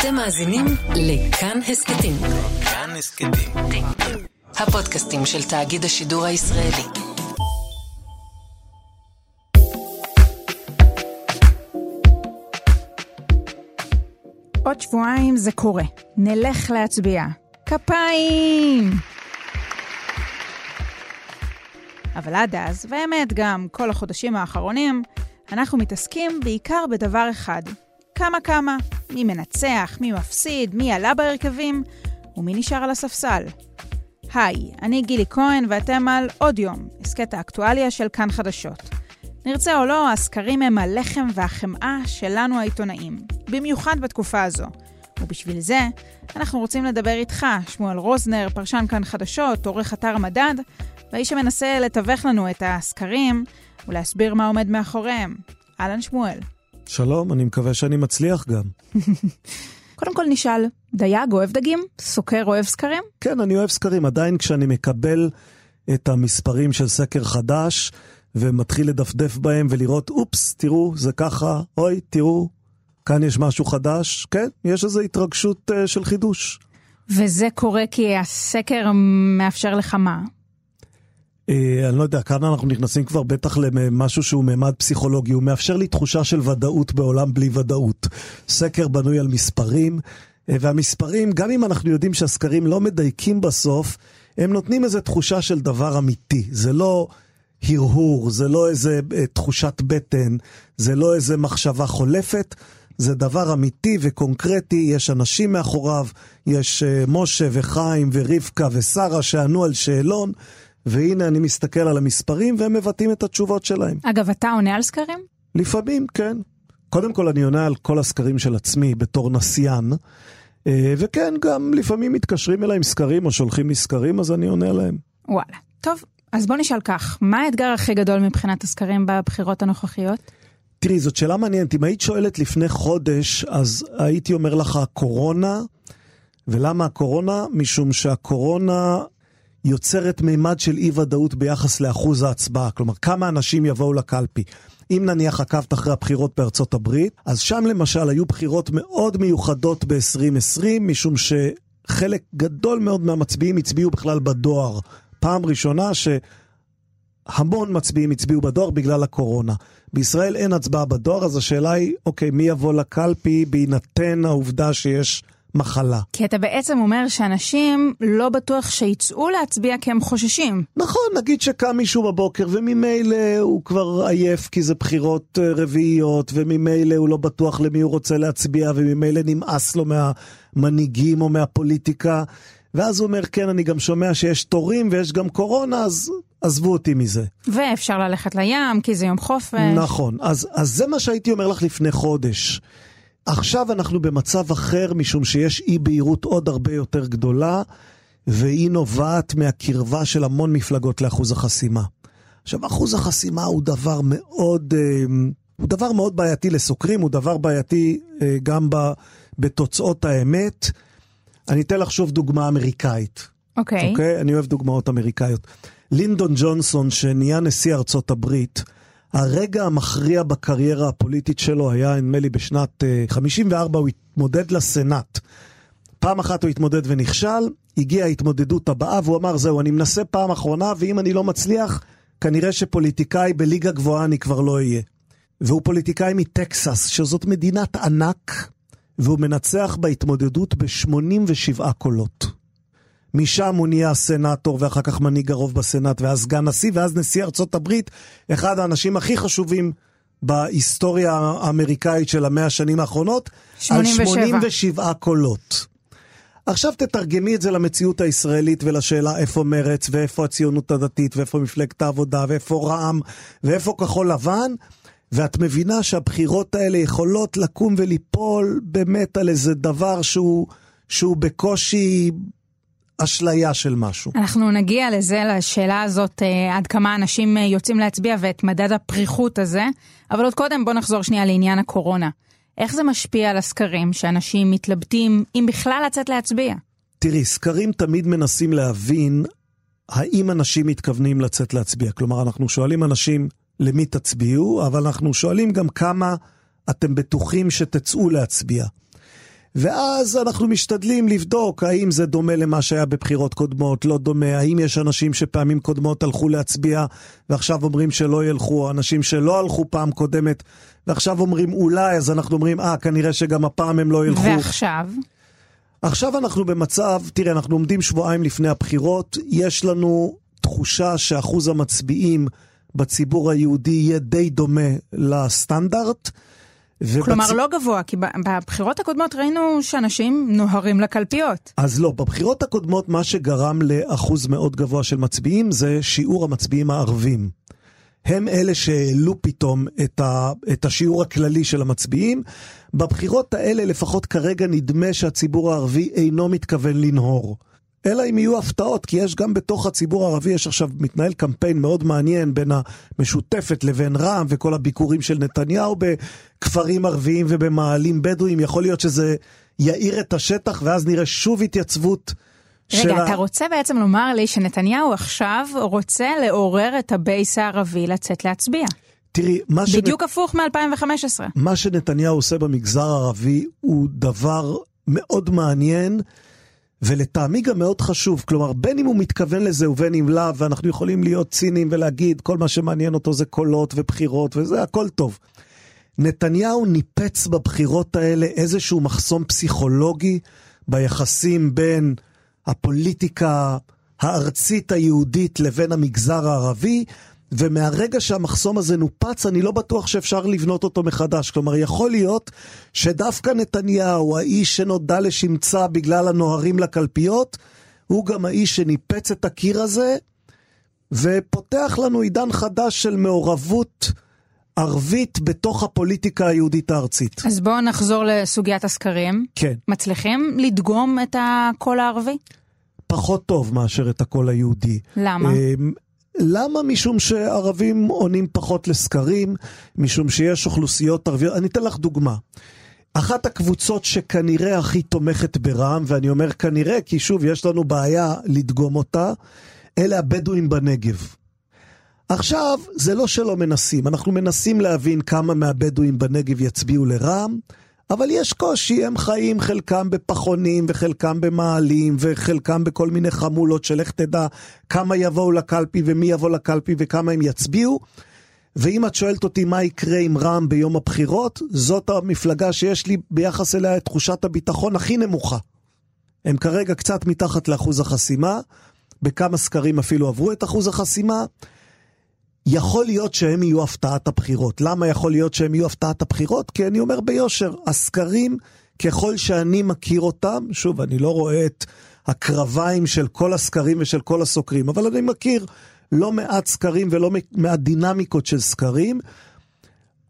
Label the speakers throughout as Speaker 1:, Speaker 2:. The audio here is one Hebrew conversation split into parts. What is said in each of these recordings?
Speaker 1: אתם מאזינים לכאן הסכתים.
Speaker 2: כאן הסכתים.
Speaker 1: הפודקאסטים של תאגיד השידור הישראלי.
Speaker 3: עוד שבועיים זה קורה. נלך להצביע. כפיים! אבל עד אז, והאמת גם כל החודשים האחרונים, אנחנו מתעסקים בעיקר בדבר אחד. כמה כמה, מי מנצח, מי מפסיד, מי עלה בהרכבים, ומי נשאר על הספסל. היי, אני גילי כהן ואתם על עוד יום, הסכת האקטואליה של כאן חדשות. נרצה או לא, הסקרים הם הלחם והחמאה שלנו העיתונאים, במיוחד בתקופה הזו. ובשביל זה, אנחנו רוצים לדבר איתך, שמואל רוזנר, פרשן כאן חדשות, עורך אתר מדד, והאיש שמנסה לתווך לנו את הסקרים ולהסביר מה עומד מאחוריהם. אהלן שמואל.
Speaker 4: שלום, אני מקווה שאני מצליח גם.
Speaker 3: קודם כל נשאל, דייג אוהב דגים? סוקר אוהב סקרים?
Speaker 4: כן, אני אוהב סקרים. עדיין כשאני מקבל את המספרים של סקר חדש, ומתחיל לדפדף בהם ולראות, אופס, תראו, זה ככה, אוי, תראו, כאן יש משהו חדש. כן, יש איזו התרגשות uh, של חידוש.
Speaker 3: וזה קורה כי הסקר מאפשר לך מה?
Speaker 4: אה, אני לא יודע, כאן אנחנו נכנסים כבר בטח למשהו שהוא מימד פסיכולוגי, הוא מאפשר לי תחושה של ודאות בעולם בלי ודאות. סקר בנוי על מספרים, אה, והמספרים, גם אם אנחנו יודעים שהסקרים לא מדייקים בסוף, הם נותנים איזו תחושה של דבר אמיתי. זה לא הרהור, זה לא איזה אה, תחושת בטן, זה לא איזה מחשבה חולפת. זה דבר אמיתי וקונקרטי, יש אנשים מאחוריו, יש משה וחיים ורבקה ושרה שענו על שאלון, והנה אני מסתכל על המספרים והם מבטאים את התשובות שלהם.
Speaker 3: אגב, אתה עונה על סקרים?
Speaker 4: לפעמים, כן. קודם כל אני עונה על כל הסקרים של עצמי בתור נסיין, אה, וכן, גם לפעמים מתקשרים אליי עם סקרים או שולחים לי סקרים, אז אני עונה להם.
Speaker 3: וואלה. טוב, אז בוא נשאל כך, מה האתגר הכי גדול מבחינת הסקרים בבחירות הנוכחיות?
Speaker 4: תראי, זאת שאלה מעניינת. אם היית שואלת לפני חודש, אז הייתי אומר לך קורונה. ולמה הקורונה? משום שהקורונה יוצרת מימד של אי ודאות ביחס לאחוז ההצבעה. כלומר, כמה אנשים יבואו לקלפי. אם נניח עקבת אחרי הבחירות בארצות הברית, אז שם למשל היו בחירות מאוד מיוחדות ב-2020, משום שחלק גדול מאוד מהמצביעים הצביעו בכלל בדואר. פעם ראשונה שהמון מצביעים הצביעו בדואר בגלל הקורונה. בישראל אין הצבעה בדואר, אז השאלה היא, אוקיי, מי יבוא לקלפי בהינתן העובדה שיש מחלה.
Speaker 3: כי אתה בעצם אומר שאנשים לא בטוח שיצאו להצביע כי הם חוששים.
Speaker 4: נכון, נגיד שקם מישהו בבוקר וממילא הוא כבר עייף כי זה בחירות אה, רביעיות, וממילא הוא לא בטוח למי הוא רוצה להצביע, וממילא נמאס לו מהמנהיגים או מהפוליטיקה. ואז הוא אומר, כן, אני גם שומע שיש תורים ויש גם קורונה, אז עזבו אותי מזה.
Speaker 3: ואפשר ללכת לים, כי זה יום חופש.
Speaker 4: נכון, אז, אז זה מה שהייתי אומר לך לפני חודש. עכשיו אנחנו במצב אחר, משום שיש אי בהירות עוד הרבה יותר גדולה, והיא נובעת מהקרבה של המון מפלגות לאחוז החסימה. עכשיו, אחוז החסימה הוא דבר מאוד, אה, הוא דבר מאוד בעייתי לסוקרים, הוא דבר בעייתי אה, גם בתוצאות האמת. אני אתן לך שוב דוגמה אמריקאית.
Speaker 3: אוקיי. Okay.
Speaker 4: אוקיי? Okay? אני אוהב דוגמאות אמריקאיות. לינדון ג'ונסון, שנהיה נשיא ארצות הברית, הרגע המכריע בקריירה הפוליטית שלו היה, נדמה לי, בשנת 54, אה, הוא התמודד לסנאט. פעם אחת הוא התמודד ונכשל, הגיעה ההתמודדות הבאה, והוא אמר, זהו, אני מנסה פעם אחרונה, ואם אני לא מצליח, כנראה שפוליטיקאי בליגה גבוהה אני כבר לא אהיה. והוא פוליטיקאי מטקסס, שזאת מדינת ענק, והוא מנצח בהתמודדות ב-87 קולות. משם הוא נהיה סנאטור ואחר כך מנהיג הרוב בסנאט ואז סגן נשיא ואז נשיא ארצות הברית, אחד האנשים הכי חשובים בהיסטוריה האמריקאית של המאה השנים האחרונות, 87. על 87 קולות. עכשיו תתרגמי את זה למציאות הישראלית ולשאלה איפה מרץ ואיפה הציונות הדתית ואיפה מפלגת העבודה ואיפה רע"מ ואיפה כחול לבן ואת מבינה שהבחירות האלה יכולות לקום וליפול באמת על איזה דבר שהוא, שהוא בקושי אשליה של משהו.
Speaker 3: אנחנו נגיע לזה, לשאלה הזאת, אה, עד כמה אנשים אה, יוצאים להצביע ואת מדד הפריחות הזה, אבל עוד קודם בוא נחזור שנייה לעניין הקורונה. איך זה משפיע על הסקרים שאנשים מתלבטים אם בכלל לצאת להצביע?
Speaker 4: תראי, סקרים תמיד מנסים להבין האם אנשים מתכוונים לצאת להצביע. כלומר, אנחנו שואלים אנשים למי תצביעו, אבל אנחנו שואלים גם כמה אתם בטוחים שתצאו להצביע. ואז אנחנו משתדלים לבדוק האם זה דומה למה שהיה בבחירות קודמות, לא דומה, האם יש אנשים שפעמים קודמות הלכו להצביע ועכשיו אומרים שלא ילכו, אנשים שלא הלכו פעם קודמת ועכשיו אומרים אולי, אז אנחנו אומרים, אה, כנראה שגם הפעם הם לא ילכו.
Speaker 3: ועכשיו?
Speaker 4: עכשיו אנחנו במצב, תראה, אנחנו עומדים שבועיים לפני הבחירות, יש לנו תחושה שאחוז המצביעים בציבור היהודי יהיה די דומה לסטנדרט.
Speaker 3: ובצ... כלומר, לא גבוה, כי בבחירות הקודמות ראינו שאנשים נוהרים לקלפיות.
Speaker 4: אז לא, בבחירות הקודמות מה שגרם לאחוז מאוד גבוה של מצביעים זה שיעור המצביעים הערבים. הם אלה שהעלו פתאום את, ה, את השיעור הכללי של המצביעים. בבחירות האלה, לפחות כרגע, נדמה שהציבור הערבי אינו מתכוון לנהור. אלא אם יהיו הפתעות, כי יש גם בתוך הציבור הערבי, יש עכשיו, מתנהל קמפיין מאוד מעניין בין המשותפת לבין רע"מ וכל הביקורים של נתניהו בכפרים ערביים ובמאהלים בדואים. יכול להיות שזה יאיר את השטח ואז נראה שוב התייצבות.
Speaker 3: רגע, שלה... אתה רוצה בעצם לומר לי שנתניהו עכשיו רוצה לעורר את הבייס הערבי לצאת להצביע.
Speaker 4: תראי, מה
Speaker 3: ש... בדיוק הפוך מ-2015.
Speaker 4: מה שנתניהו עושה במגזר הערבי הוא דבר מאוד מעניין. ולטעמי גם מאוד חשוב, כלומר בין אם הוא מתכוון לזה ובין אם לאו, ואנחנו יכולים להיות ציניים ולהגיד כל מה שמעניין אותו זה קולות ובחירות וזה הכל טוב. נתניהו ניפץ בבחירות האלה איזשהו מחסום פסיכולוגי ביחסים בין הפוליטיקה הארצית היהודית לבין המגזר הערבי, ומהרגע שהמחסום הזה נופץ, אני לא בטוח שאפשר לבנות אותו מחדש. כלומר, יכול להיות שדווקא נתניהו, האיש שנודע לשמצה בגלל הנוהרים לקלפיות, הוא גם האיש שניפץ את הקיר הזה, ופותח לנו עידן חדש של מעורבות ערבית בתוך הפוליטיקה היהודית הארצית.
Speaker 3: אז בואו נחזור לסוגיית הסקרים.
Speaker 4: כן.
Speaker 3: מצליחים לדגום את הקול הערבי?
Speaker 4: פחות טוב מאשר את הקול היהודי.
Speaker 3: למה?
Speaker 4: למה? משום שערבים עונים פחות לסקרים, משום שיש אוכלוסיות ערביות. אני אתן לך דוגמה. אחת הקבוצות שכנראה הכי תומכת ברע"מ, ואני אומר כנראה, כי שוב, יש לנו בעיה לדגום אותה, אלה הבדואים בנגב. עכשיו, זה לא שלא מנסים, אנחנו מנסים להבין כמה מהבדואים בנגב יצביעו לרע"מ, אבל יש קושי, הם חיים חלקם בפחונים וחלקם במעלים וחלקם בכל מיני חמולות שלך תדע כמה יבואו לקלפי ומי יבוא לקלפי וכמה הם יצביעו. ואם את שואלת אותי מה יקרה עם רע"מ ביום הבחירות, זאת המפלגה שיש לי ביחס אליה את תחושת הביטחון הכי נמוכה. הם כרגע קצת מתחת לאחוז החסימה, בכמה סקרים אפילו עברו את אחוז החסימה. יכול להיות שהם יהיו הפתעת הבחירות. למה יכול להיות שהם יהיו הפתעת הבחירות? כי אני אומר ביושר, הסקרים, ככל שאני מכיר אותם, שוב, אני לא רואה את הקרביים של כל הסקרים ושל כל הסוקרים, אבל אני מכיר לא מעט סקרים ולא מעט דינמיקות של סקרים.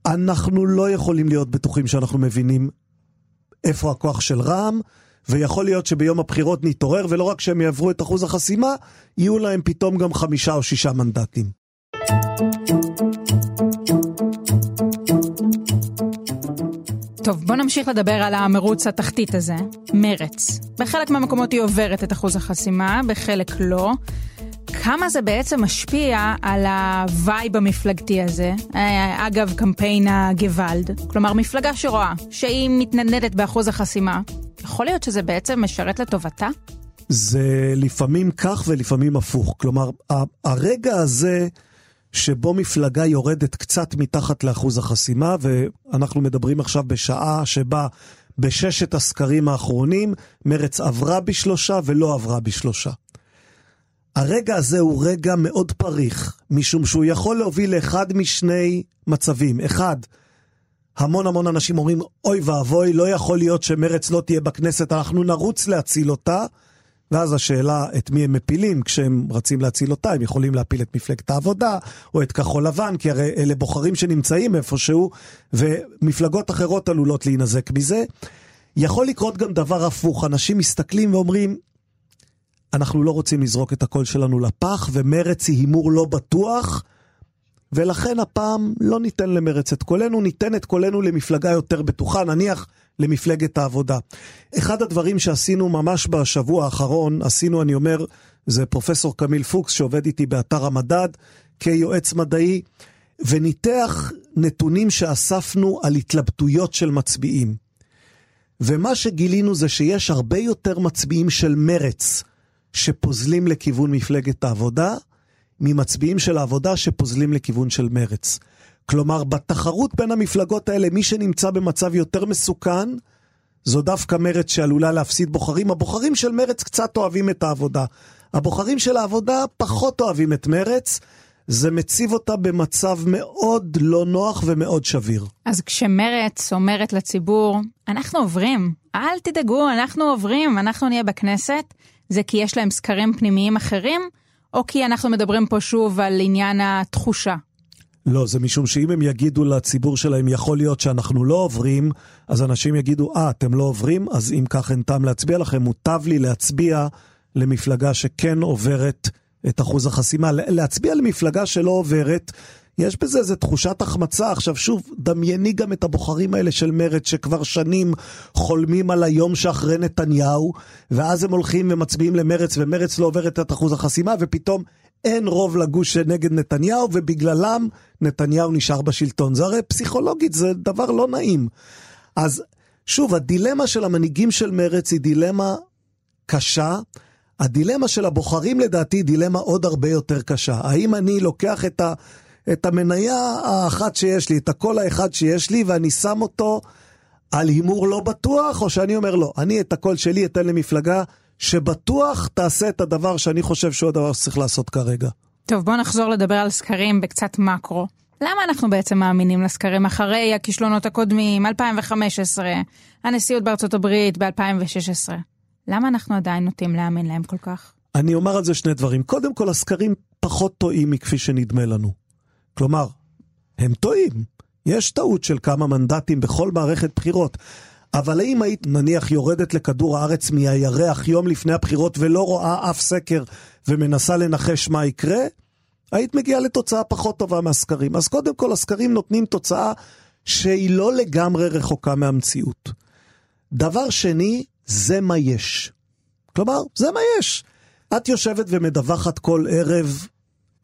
Speaker 4: אנחנו לא יכולים להיות בטוחים שאנחנו מבינים איפה הכוח של רע"מ, ויכול להיות שביום הבחירות נתעורר, ולא רק שהם יעברו את אחוז החסימה, יהיו להם פתאום גם חמישה או שישה מנדטים.
Speaker 3: טוב, בוא נמשיך לדבר על המרוץ התחתית הזה, מרץ. בחלק מהמקומות היא עוברת את אחוז החסימה, בחלק לא. כמה זה בעצם משפיע על ה vibe המפלגתי הזה? אה, אגב, קמפיין הגוואלד. כלומר, מפלגה שרואה שהיא מתנדנדת באחוז החסימה, יכול להיות שזה בעצם משרת לטובתה?
Speaker 4: זה לפעמים כך ולפעמים הפוך. כלומר, הרגע הזה... שבו מפלגה יורדת קצת מתחת לאחוז החסימה, ואנחנו מדברים עכשיו בשעה שבה בששת הסקרים האחרונים מרץ עברה בשלושה ולא עברה בשלושה. הרגע הזה הוא רגע מאוד פריך, משום שהוא יכול להוביל לאחד משני מצבים. אחד, המון המון אנשים אומרים, אוי ואבוי, לא יכול להיות שמרץ לא תהיה בכנסת, אנחנו נרוץ להציל אותה. ואז השאלה את מי הם מפילים, כשהם רצים להציל אותה, הם יכולים להפיל את מפלגת העבודה, או את כחול לבן, כי הרי אלה בוחרים שנמצאים איפשהו, ומפלגות אחרות עלולות להינזק מזה. יכול לקרות גם דבר הפוך, אנשים מסתכלים ואומרים, אנחנו לא רוצים לזרוק את הקול שלנו לפח, ומרץ היא הימור לא בטוח, ולכן הפעם לא ניתן למרץ את קולנו, ניתן את קולנו למפלגה יותר בטוחה, נניח למפלגת העבודה. אחד הדברים שעשינו ממש בשבוע האחרון, עשינו, אני אומר, זה פרופסור קמיל פוקס שעובד איתי באתר המדד כיועץ מדעי, וניתח נתונים שאספנו על התלבטויות של מצביעים. ומה שגילינו זה שיש הרבה יותר מצביעים של מרץ שפוזלים לכיוון מפלגת העבודה, ממצביעים של העבודה שפוזלים לכיוון של מרץ. כלומר, בתחרות בין המפלגות האלה, מי שנמצא במצב יותר מסוכן, זו דווקא מרץ שעלולה להפסיד בוחרים. הבוחרים של מרץ קצת אוהבים את העבודה. הבוחרים של העבודה פחות אוהבים את מרץ. זה מציב אותה במצב מאוד לא נוח ומאוד שביר.
Speaker 3: אז כשמרץ אומרת לציבור, אנחנו עוברים, אל תדאגו, אנחנו עוברים, אנחנו נהיה בכנסת, זה כי יש להם סקרים פנימיים אחרים, או כי אנחנו מדברים פה שוב על עניין התחושה?
Speaker 4: לא, זה משום שאם הם יגידו לציבור שלהם, יכול להיות שאנחנו לא עוברים, אז אנשים יגידו, אה, אתם לא עוברים? אז אם כך אין טעם להצביע לכם, מוטב לי להצביע למפלגה שכן עוברת את אחוז החסימה. להצביע למפלגה שלא עוברת, יש בזה איזו תחושת החמצה. עכשיו שוב, דמייני גם את הבוחרים האלה של מרצ שכבר שנים חולמים על היום שאחרי נתניהו, ואז הם הולכים ומצביעים למרצ, ומרצ לא עוברת את אחוז החסימה, ופתאום אין רוב לגוש שנגד נתניהו, ובגללם נתניהו נשאר בשלטון. זה הרי פסיכולוגית, זה דבר לא נעים. אז שוב, הדילמה של המנהיגים של מרצ היא דילמה קשה. הדילמה של הבוחרים לדעתי היא דילמה עוד הרבה יותר קשה. האם אני לוקח את, ה, את המניה האחת שיש לי, את הקול האחד שיש לי, ואני שם אותו על הימור לא בטוח, או שאני אומר לא, אני את הקול שלי אתן למפלגה שבטוח תעשה את הדבר שאני חושב שהוא הדבר שצריך לעשות כרגע.
Speaker 3: טוב, בואו נחזור לדבר על סקרים בקצת מקרו. למה אנחנו בעצם מאמינים לסקרים אחרי הכישלונות הקודמים, 2015, הנשיאות בארצות הברית ב-2016? למה אנחנו עדיין נוטים להאמין להם כל כך?
Speaker 4: אני אומר על זה שני דברים. קודם כל, הסקרים פחות טועים מכפי שנדמה לנו. כלומר, הם טועים. יש טעות של כמה מנדטים בכל מערכת בחירות. אבל האם היית נניח יורדת לכדור הארץ מהירח יום לפני הבחירות ולא רואה אף סקר ומנסה לנחש מה יקרה? היית מגיעה לתוצאה פחות טובה מהסקרים. אז קודם כל, הסקרים נותנים תוצאה שהיא לא לגמרי רחוקה מהמציאות. דבר שני, זה מה יש. כלומר, זה מה יש. את יושבת ומדווחת כל ערב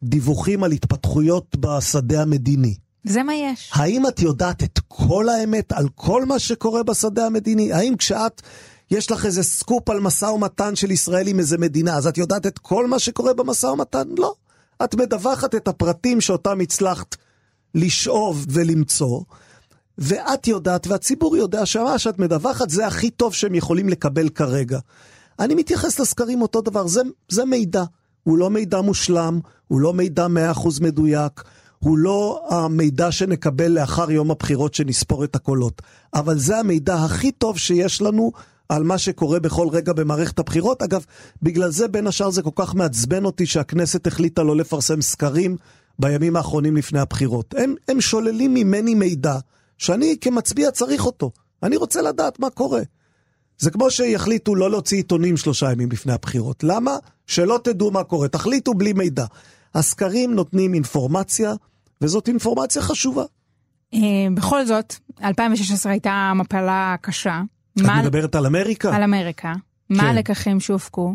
Speaker 4: דיווחים על התפתחויות בשדה המדיני.
Speaker 3: זה מה יש.
Speaker 4: האם את יודעת את כל האמת על כל מה שקורה בשדה המדיני? האם כשאת, יש לך איזה סקופ על משא ומתן של ישראל עם איזה מדינה, אז את יודעת את כל מה שקורה במשא ומתן? לא. את מדווחת את הפרטים שאותם הצלחת לשאוב ולמצוא, ואת יודעת, והציבור יודע שמה שאת מדווחת זה הכי טוב שהם יכולים לקבל כרגע. אני מתייחס לסקרים אותו דבר, זה, זה מידע. הוא לא מידע מושלם, הוא לא מידע 100% מדויק, הוא לא המידע שנקבל לאחר יום הבחירות שנספור את הקולות. אבל זה המידע הכי טוב שיש לנו על מה שקורה בכל רגע במערכת הבחירות. אגב, בגלל זה בין השאר זה כל כך מעצבן אותי שהכנסת החליטה לא לפרסם סקרים בימים האחרונים לפני הבחירות. הם, הם שוללים ממני מידע שאני כמצביע צריך אותו. אני רוצה לדעת מה קורה. זה כמו שיחליטו לא להוציא עיתונים שלושה ימים לפני הבחירות. למה? שלא תדעו מה קורה. תחליטו בלי מידע. הסקרים נותנים אינפורמציה, וזאת אינפורמציה חשובה.
Speaker 3: אה, בכל זאת, 2016 הייתה מפלה קשה.
Speaker 4: את מה... מדברת על אמריקה?
Speaker 3: על אמריקה. כן. מה הלקחים שהופקו?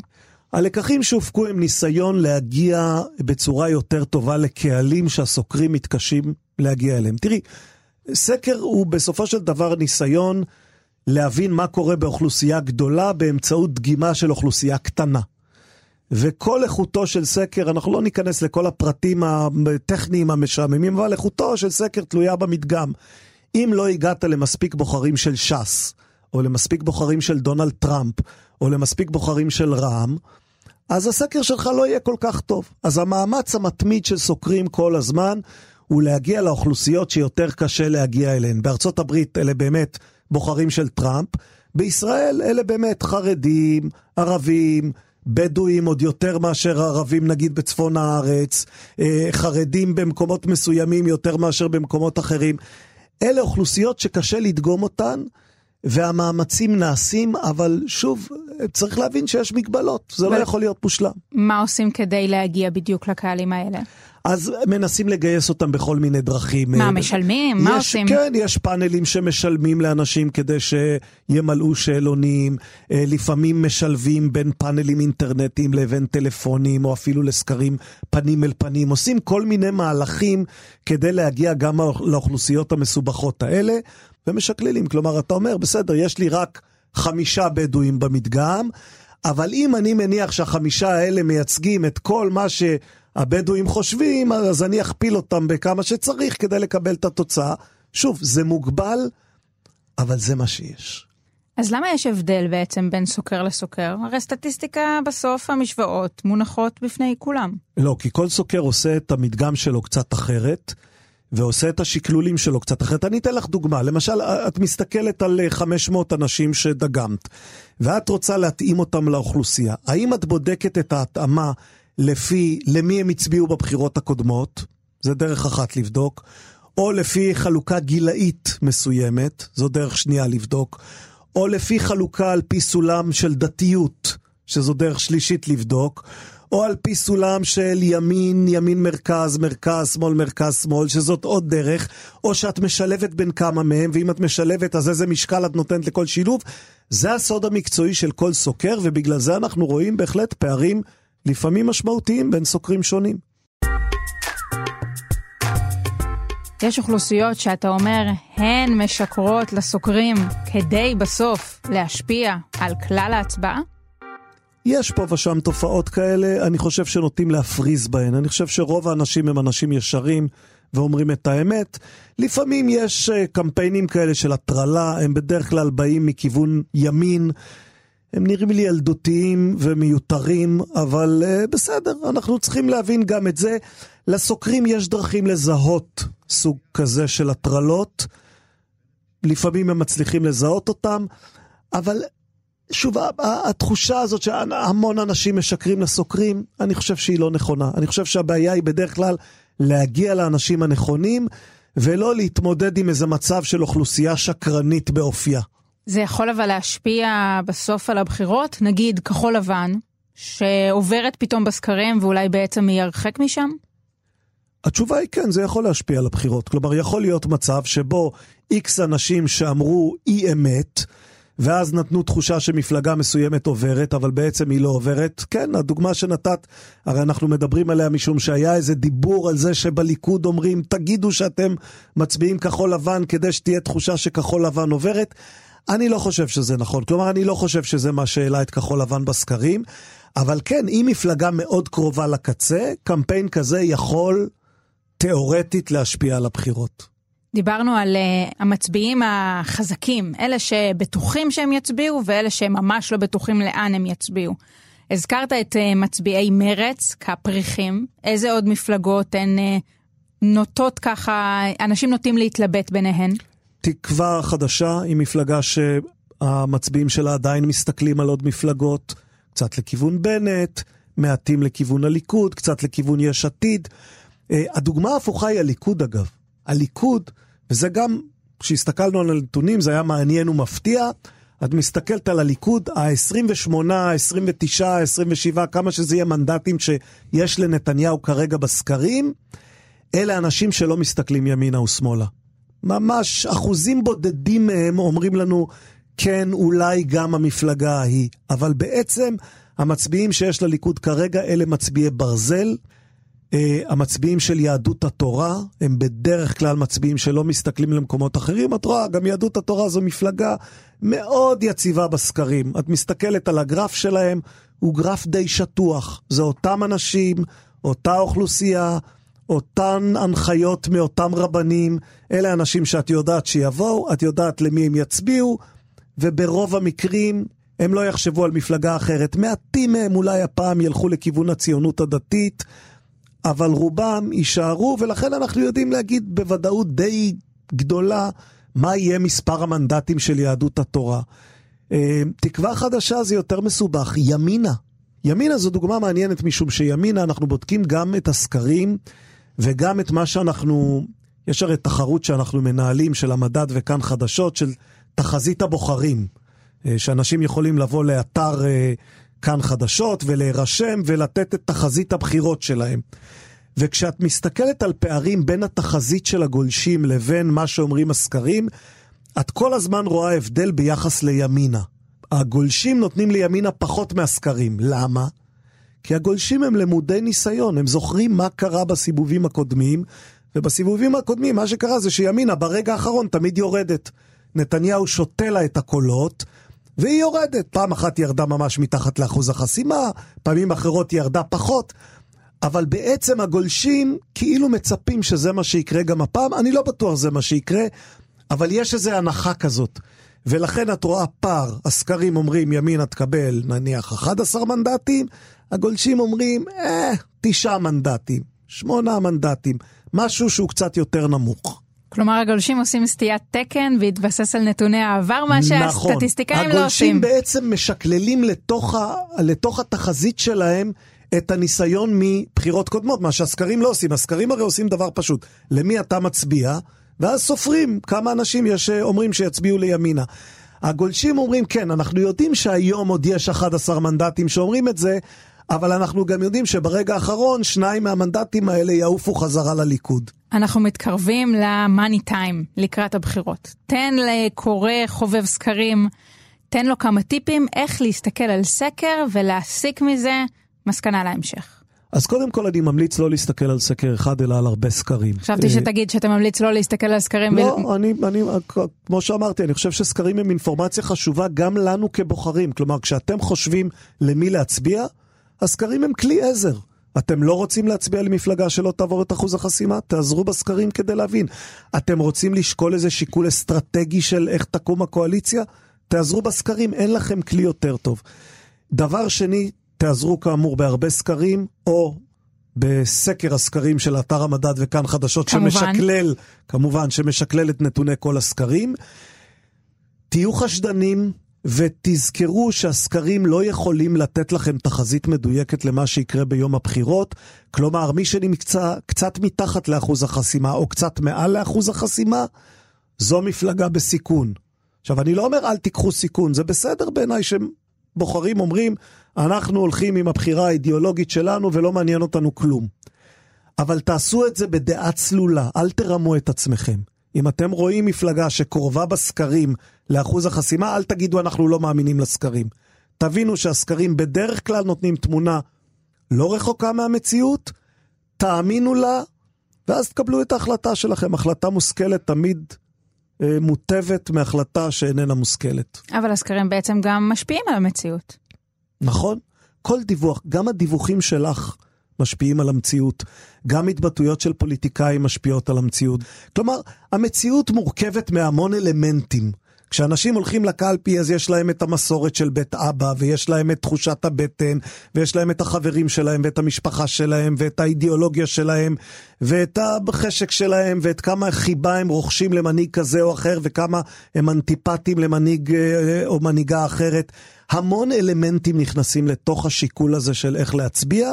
Speaker 4: הלקחים שהופקו הם ניסיון להגיע בצורה יותר טובה לקהלים שהסוקרים מתקשים להגיע אליהם. תראי, סקר הוא בסופו של דבר ניסיון להבין מה קורה באוכלוסייה גדולה באמצעות דגימה של אוכלוסייה קטנה. וכל איכותו של סקר, אנחנו לא ניכנס לכל הפרטים הטכניים המשעממים, אבל איכותו של סקר תלויה במדגם. אם לא הגעת למספיק בוחרים של ש"ס, או למספיק בוחרים של דונלד טראמפ, או למספיק בוחרים של רע"מ, אז הסקר שלך לא יהיה כל כך טוב. אז המאמץ המתמיד של סוקרים כל הזמן הוא להגיע לאוכלוסיות שיותר קשה להגיע אליהן. בארצות הברית אלה באמת בוחרים של טראמפ, בישראל אלה באמת חרדים, ערבים, בדואים עוד יותר מאשר ערבים נגיד בצפון הארץ, אה, חרדים במקומות מסוימים יותר מאשר במקומות אחרים. אלה אוכלוסיות שקשה לדגום אותן, והמאמצים נעשים, אבל שוב, צריך להבין שיש מגבלות, זה לא יכול להיות מושלם.
Speaker 3: מה עושים כדי להגיע בדיוק לקהלים האלה?
Speaker 4: אז מנסים לגייס אותם בכל מיני דרכים.
Speaker 3: מה, משלמים? יש, מה עושים?
Speaker 4: כן, יש פאנלים שמשלמים לאנשים כדי שימלאו שאלונים. אה, לפעמים משלבים בין פאנלים אינטרנטיים לבין טלפונים, או אפילו לסקרים פנים אל פנים. עושים כל מיני מהלכים כדי להגיע גם לאוכלוסיות המסובכות האלה, ומשקללים. כלומר, אתה אומר, בסדר, יש לי רק חמישה בדואים במדגם, אבל אם אני מניח שהחמישה האלה מייצגים את כל מה שהבדואים חושבים, אז אני אכפיל אותם בכמה שצריך כדי לקבל את התוצאה. שוב, זה מוגבל, אבל זה מה שיש.
Speaker 3: אז למה יש הבדל בעצם בין סוקר לסוקר? הרי סטטיסטיקה בסוף המשוואות מונחות בפני כולם.
Speaker 4: לא, כי כל סוקר עושה את המדגם שלו קצת אחרת, ועושה את השקלולים שלו קצת אחרת. אני אתן לך דוגמה, למשל, את מסתכלת על 500 אנשים שדגמת, ואת רוצה להתאים אותם לאוכלוסייה. האם את בודקת את ההתאמה לפי למי הם הצביעו בבחירות הקודמות? זה דרך אחת לבדוק. או לפי חלוקה גילאית מסוימת, זו דרך שנייה לבדוק. או לפי חלוקה על פי סולם של דתיות, שזו דרך שלישית לבדוק, או על פי סולם של ימין, ימין מרכז, מרכז, שמאל, מרכז, שמאל, שזאת עוד דרך, או שאת משלבת בין כמה מהם, ואם את משלבת אז איזה משקל את נותנת לכל שילוב. זה הסוד המקצועי של כל סוקר, ובגלל זה אנחנו רואים בהחלט פערים לפעמים משמעותיים בין סוקרים שונים.
Speaker 3: יש אוכלוסיות שאתה אומר, הן משקרות לסוקרים כדי בסוף להשפיע על כלל ההצבעה?
Speaker 4: יש פה ושם תופעות כאלה, אני חושב שנוטים להפריז בהן. אני חושב שרוב האנשים הם אנשים ישרים ואומרים את האמת. לפעמים יש אה, קמפיינים כאלה של הטרלה, הם בדרך כלל באים מכיוון ימין. הם נראים לי ילדותיים ומיותרים, אבל uh, בסדר, אנחנו צריכים להבין גם את זה. לסוקרים יש דרכים לזהות סוג כזה של הטרלות. לפעמים הם מצליחים לזהות אותם, אבל שוב, התחושה הזאת שהמון אנשים משקרים לסוקרים, אני חושב שהיא לא נכונה. אני חושב שהבעיה היא בדרך כלל להגיע לאנשים הנכונים, ולא להתמודד עם איזה מצב של אוכלוסייה שקרנית באופייה.
Speaker 3: זה יכול אבל להשפיע בסוף על הבחירות? נגיד כחול לבן, שעוברת פתאום בסקרים ואולי בעצם היא הרחק משם?
Speaker 4: התשובה היא כן, זה יכול להשפיע על הבחירות. כלומר, יכול להיות מצב שבו איקס אנשים שאמרו אי אמת, ואז נתנו תחושה שמפלגה מסוימת עוברת, אבל בעצם היא לא עוברת. כן, הדוגמה שנתת, הרי אנחנו מדברים עליה משום שהיה איזה דיבור על זה שבליכוד אומרים, תגידו שאתם מצביעים כחול לבן כדי שתהיה תחושה שכחול לבן עוברת. אני לא חושב שזה נכון. כלומר, אני לא חושב שזה מה שהעלה את כחול לבן בסקרים, אבל כן, אם מפלגה מאוד קרובה לקצה, קמפיין כזה יכול תיאורטית להשפיע על הבחירות.
Speaker 3: דיברנו על uh, המצביעים החזקים, אלה שבטוחים שהם יצביעו ואלה שממש לא בטוחים לאן הם יצביעו. הזכרת את uh, מצביעי מרץ כפריחים, איזה עוד מפלגות הן uh, נוטות ככה, אנשים נוטים להתלבט ביניהן?
Speaker 4: תקווה חדשה היא מפלגה שהמצביעים שלה עדיין מסתכלים על עוד מפלגות, קצת לכיוון בנט, מעטים לכיוון הליכוד, קצת לכיוון יש עתיד. Uh, הדוגמה ההפוכה היא הליכוד אגב. הליכוד, וזה גם, כשהסתכלנו על הנתונים, זה היה מעניין ומפתיע. את מסתכלת על הליכוד, ה-28, ה-29, ה-27, כמה שזה יהיה מנדטים שיש לנתניהו כרגע בסקרים, אלה אנשים שלא מסתכלים ימינה ושמאלה. ממש אחוזים בודדים מהם אומרים לנו, כן, אולי גם המפלגה ההיא. אבל בעצם המצביעים שיש לליכוד כרגע אלה מצביעי ברזל, המצביעים של יהדות התורה הם בדרך כלל מצביעים שלא מסתכלים למקומות אחרים. את רואה, גם יהדות התורה זו מפלגה מאוד יציבה בסקרים. את מסתכלת על הגרף שלהם, הוא גרף די שטוח. זה אותם אנשים, אותה אוכלוסייה, אותן הנחיות מאותם רבנים. אלה אנשים שאת יודעת שיבואו, את יודעת למי הם יצביעו, וברוב המקרים הם לא יחשבו על מפלגה אחרת. מעטים מהם אולי הפעם ילכו לכיוון הציונות הדתית. אבל רובם יישארו, ולכן אנחנו יודעים להגיד בוודאות די גדולה מה יהיה מספר המנדטים של יהדות התורה. אה, תקווה חדשה זה יותר מסובך, ימינה. ימינה זו דוגמה מעניינת משום שימינה אנחנו בודקים גם את הסקרים וגם את מה שאנחנו, יש הרי תחרות שאנחנו מנהלים של המדד וכאן חדשות של תחזית הבוחרים. אה, שאנשים יכולים לבוא לאתר אה, כאן חדשות ולהירשם ולתת את תחזית הבחירות שלהם. וכשאת מסתכלת על פערים בין התחזית של הגולשים לבין מה שאומרים הסקרים, את כל הזמן רואה הבדל ביחס לימינה. הגולשים נותנים לימינה פחות מהסקרים. למה? כי הגולשים הם למודי ניסיון, הם זוכרים מה קרה בסיבובים הקודמים, ובסיבובים הקודמים מה שקרה זה שימינה ברגע האחרון תמיד יורדת. נתניהו שותה לה את הקולות, והיא יורדת. פעם אחת היא ירדה ממש מתחת לאחוז החסימה, פעמים אחרות היא ירדה פחות. אבל בעצם הגולשים כאילו מצפים שזה מה שיקרה גם הפעם, אני לא בטוח זה מה שיקרה, אבל יש איזו הנחה כזאת. ולכן את רואה פער, הסקרים אומרים ימינה תקבל נניח 11 מנדטים, הגולשים אומרים, אה, תשעה מנדטים, שמונה מנדטים, משהו שהוא קצת יותר נמוך.
Speaker 3: כלומר הגולשים עושים סטיית תקן והתבסס על נתוני העבר, מה
Speaker 4: נכון.
Speaker 3: שהסטטיסטיקאים לא
Speaker 4: הגולשים
Speaker 3: עושים.
Speaker 4: בעצם משקללים לתוך, ה, לתוך התחזית שלהם את הניסיון מבחירות קודמות, מה שהסקרים לא עושים. הסקרים הרי עושים דבר פשוט, למי אתה מצביע, ואז סופרים כמה אנשים יש אומרים שיצביעו לימינה. הגולשים אומרים, כן, אנחנו יודעים שהיום עוד יש 11 מנדטים שאומרים את זה, אבל אנחנו גם יודעים שברגע האחרון שניים מהמנדטים האלה יעופו חזרה לליכוד.
Speaker 3: אנחנו מתקרבים למאני טיים לקראת הבחירות. תן לקורא חובב סקרים, תן לו כמה טיפים איך להסתכל על סקר ולהסיק מזה מסקנה להמשך.
Speaker 4: אז קודם כל אני ממליץ לא להסתכל על סקר אחד, אלא על הרבה סקרים.
Speaker 3: חשבתי
Speaker 4: אה,
Speaker 3: שתגיד שאתה ממליץ לא להסתכל על סקרים.
Speaker 4: לא,
Speaker 3: ול-
Speaker 4: אני, אני, כמו שאמרתי, אני חושב שסקרים הם אינפורמציה חשובה גם לנו כבוחרים. כלומר, כשאתם חושבים למי להצביע, הסקרים הם כלי עזר. אתם לא רוצים להצביע למפלגה שלא תעבור את אחוז החסימה? תעזרו בסקרים כדי להבין. אתם רוצים לשקול איזה שיקול אסטרטגי של איך תקום הקואליציה? תעזרו בסקרים, אין לכם כלי יותר טוב. דבר שני, תעזרו כאמור בהרבה סקרים, או בסקר הסקרים של אתר המדד וכאן חדשות,
Speaker 3: כמובן.
Speaker 4: שמשקלל, כמובן, שמשקלל את נתוני כל הסקרים. תהיו חשדנים ותזכרו שהסקרים לא יכולים לתת לכם תחזית מדויקת למה שיקרה ביום הבחירות. כלומר, מי שנמצא קצת מתחת לאחוז החסימה או קצת מעל לאחוז החסימה, זו מפלגה בסיכון. עכשיו, אני לא אומר אל תיקחו סיכון, זה בסדר בעיניי שבוחרים אומרים, אנחנו הולכים עם הבחירה האידיאולוגית שלנו ולא מעניין אותנו כלום. אבל תעשו את זה בדעה צלולה, אל תרמו את עצמכם. אם אתם רואים מפלגה שקרובה בסקרים לאחוז החסימה, אל תגידו אנחנו לא מאמינים לסקרים. תבינו שהסקרים בדרך כלל נותנים תמונה לא רחוקה מהמציאות, תאמינו לה, ואז תקבלו את ההחלטה שלכם. החלטה מושכלת תמיד אה, מוטבת מהחלטה שאיננה מושכלת.
Speaker 3: אבל הסקרים בעצם גם משפיעים על המציאות.
Speaker 4: נכון? כל דיווח, גם הדיווחים שלך משפיעים על המציאות. גם התבטאויות של פוליטיקאים משפיעות על המציאות. כלומר, המציאות מורכבת מהמון אלמנטים. כשאנשים הולכים לקלפי אז יש להם את המסורת של בית אבא, ויש להם את תחושת הבטן, ויש להם את החברים שלהם, ואת המשפחה שלהם, ואת האידיאולוגיה שלהם, ואת החשק שלהם, ואת כמה חיבה הם רוכשים למנהיג כזה או אחר, וכמה הם אנטיפטיים למנהיג אה, או מנהיגה אחרת. המון אלמנטים נכנסים לתוך השיקול הזה של איך להצביע,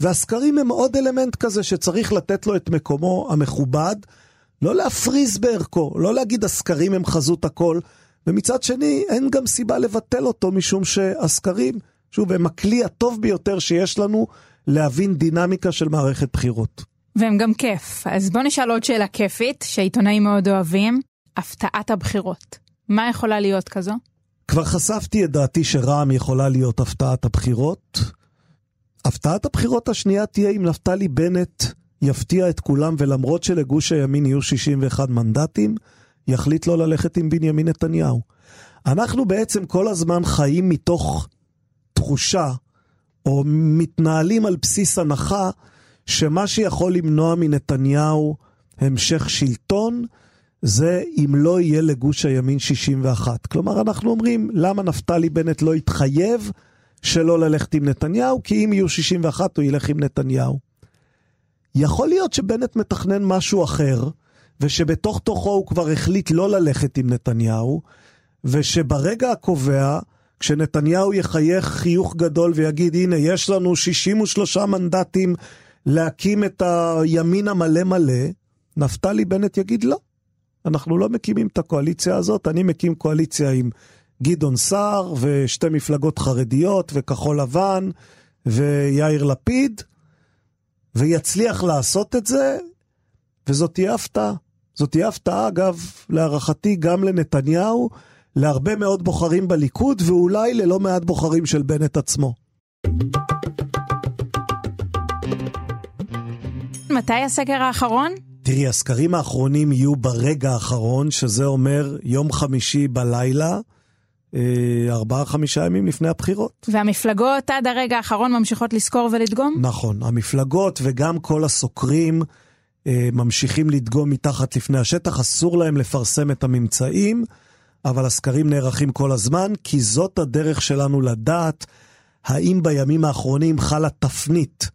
Speaker 4: והסקרים הם עוד אלמנט כזה שצריך לתת לו את מקומו המכובד. לא להפריז בערכו, לא להגיד הסקרים הם חזות הכל, ומצד שני אין גם סיבה לבטל אותו משום שהסקרים, שוב, הם הכלי הטוב ביותר שיש לנו להבין דינמיקה של מערכת בחירות.
Speaker 3: והם גם כיף. אז בוא נשאל עוד שאלה כיפית, שעיתונאים מאוד אוהבים, הפתעת הבחירות. מה יכולה להיות כזו?
Speaker 4: כבר חשפתי את דעתי שרע"מ יכולה להיות הפתעת הבחירות. הפתעת הבחירות השנייה תהיה אם נפתלי בנט יפתיע את כולם, ולמרות שלגוש הימין יהיו 61 מנדטים, יחליט לא ללכת עם בנימין נתניהו. אנחנו בעצם כל הזמן חיים מתוך תחושה, או מתנהלים על בסיס הנחה, שמה שיכול למנוע מנתניהו המשך שלטון, זה אם לא יהיה לגוש הימין 61. כלומר, אנחנו אומרים, למה נפתלי בנט לא יתחייב שלא ללכת עם נתניהו? כי אם יהיו 61 הוא ילך עם נתניהו. יכול להיות שבנט מתכנן משהו אחר, ושבתוך תוכו הוא כבר החליט לא ללכת עם נתניהו, ושברגע הקובע, כשנתניהו יחייך חיוך גדול ויגיד, הנה, יש לנו 63 מנדטים להקים את הימין המלא מלא, נפתלי בנט יגיד לא. אנחנו לא מקימים את הקואליציה הזאת, אני מקים קואליציה עם גדעון סער ושתי מפלגות חרדיות וכחול לבן ויאיר לפיד, ויצליח לעשות את זה, וזאת תהיה הפתעה. זאת תהיה הפתעה, אגב, להערכתי גם לנתניהו, להרבה מאוד בוחרים בליכוד, ואולי ללא מעט בוחרים של בנט עצמו.
Speaker 3: מתי הסקר האחרון?
Speaker 4: תראי, הסקרים האחרונים יהיו ברגע האחרון, שזה אומר יום חמישי בלילה, ארבעה-חמישה ימים לפני הבחירות.
Speaker 3: והמפלגות עד הרגע האחרון ממשיכות לסקור ולדגום?
Speaker 4: נכון, המפלגות וגם כל הסוקרים אה, ממשיכים לדגום מתחת לפני השטח, אסור להם לפרסם את הממצאים, אבל הסקרים נערכים כל הזמן, כי זאת הדרך שלנו לדעת האם בימים האחרונים חלה תפנית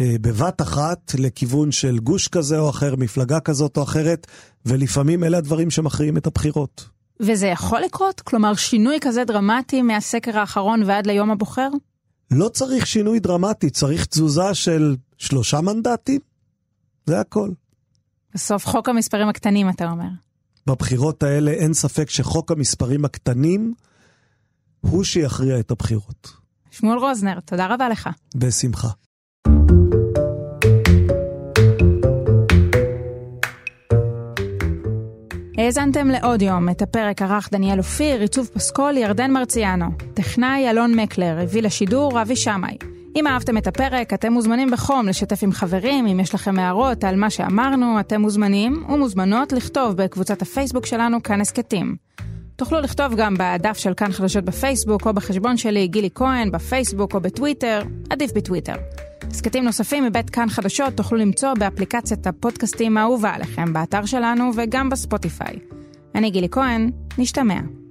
Speaker 4: אה, בבת אחת לכיוון של גוש כזה או אחר, מפלגה כזאת או אחרת, ולפעמים אלה הדברים שמכריעים את הבחירות.
Speaker 3: וזה יכול לקרות? כלומר, שינוי כזה דרמטי מהסקר האחרון ועד ליום הבוחר?
Speaker 4: לא צריך שינוי דרמטי, צריך תזוזה של שלושה מנדטים, זה הכל.
Speaker 3: בסוף חוק המספרים הקטנים, אתה אומר.
Speaker 4: בבחירות האלה אין ספק שחוק המספרים הקטנים הוא שיכריע את הבחירות.
Speaker 3: שמואל רוזנר, תודה רבה לך.
Speaker 4: בשמחה.
Speaker 3: האזנתם לעוד יום, את הפרק ערך דניאל אופיר, עיצוב פסקול ירדן מרציאנו. טכנאי אלון מקלר, הביא לשידור אבי שמאי. אם אהבתם את הפרק, אתם מוזמנים בחום לשתף עם חברים, אם יש לכם הערות על מה שאמרנו, אתם מוזמנים ומוזמנות לכתוב בקבוצת הפייסבוק שלנו כאן הסכתים. תוכלו לכתוב גם בדף של כאן חדשות בפייסבוק או בחשבון שלי גילי כהן בפייסבוק או בטוויטר, עדיף בטוויטר. הסכתים נוספים מבית כאן חדשות תוכלו למצוא באפליקציית הפודקאסטים האהובה עליכם, באתר שלנו וגם בספוטיפיי. אני גילי כהן, נשתמע.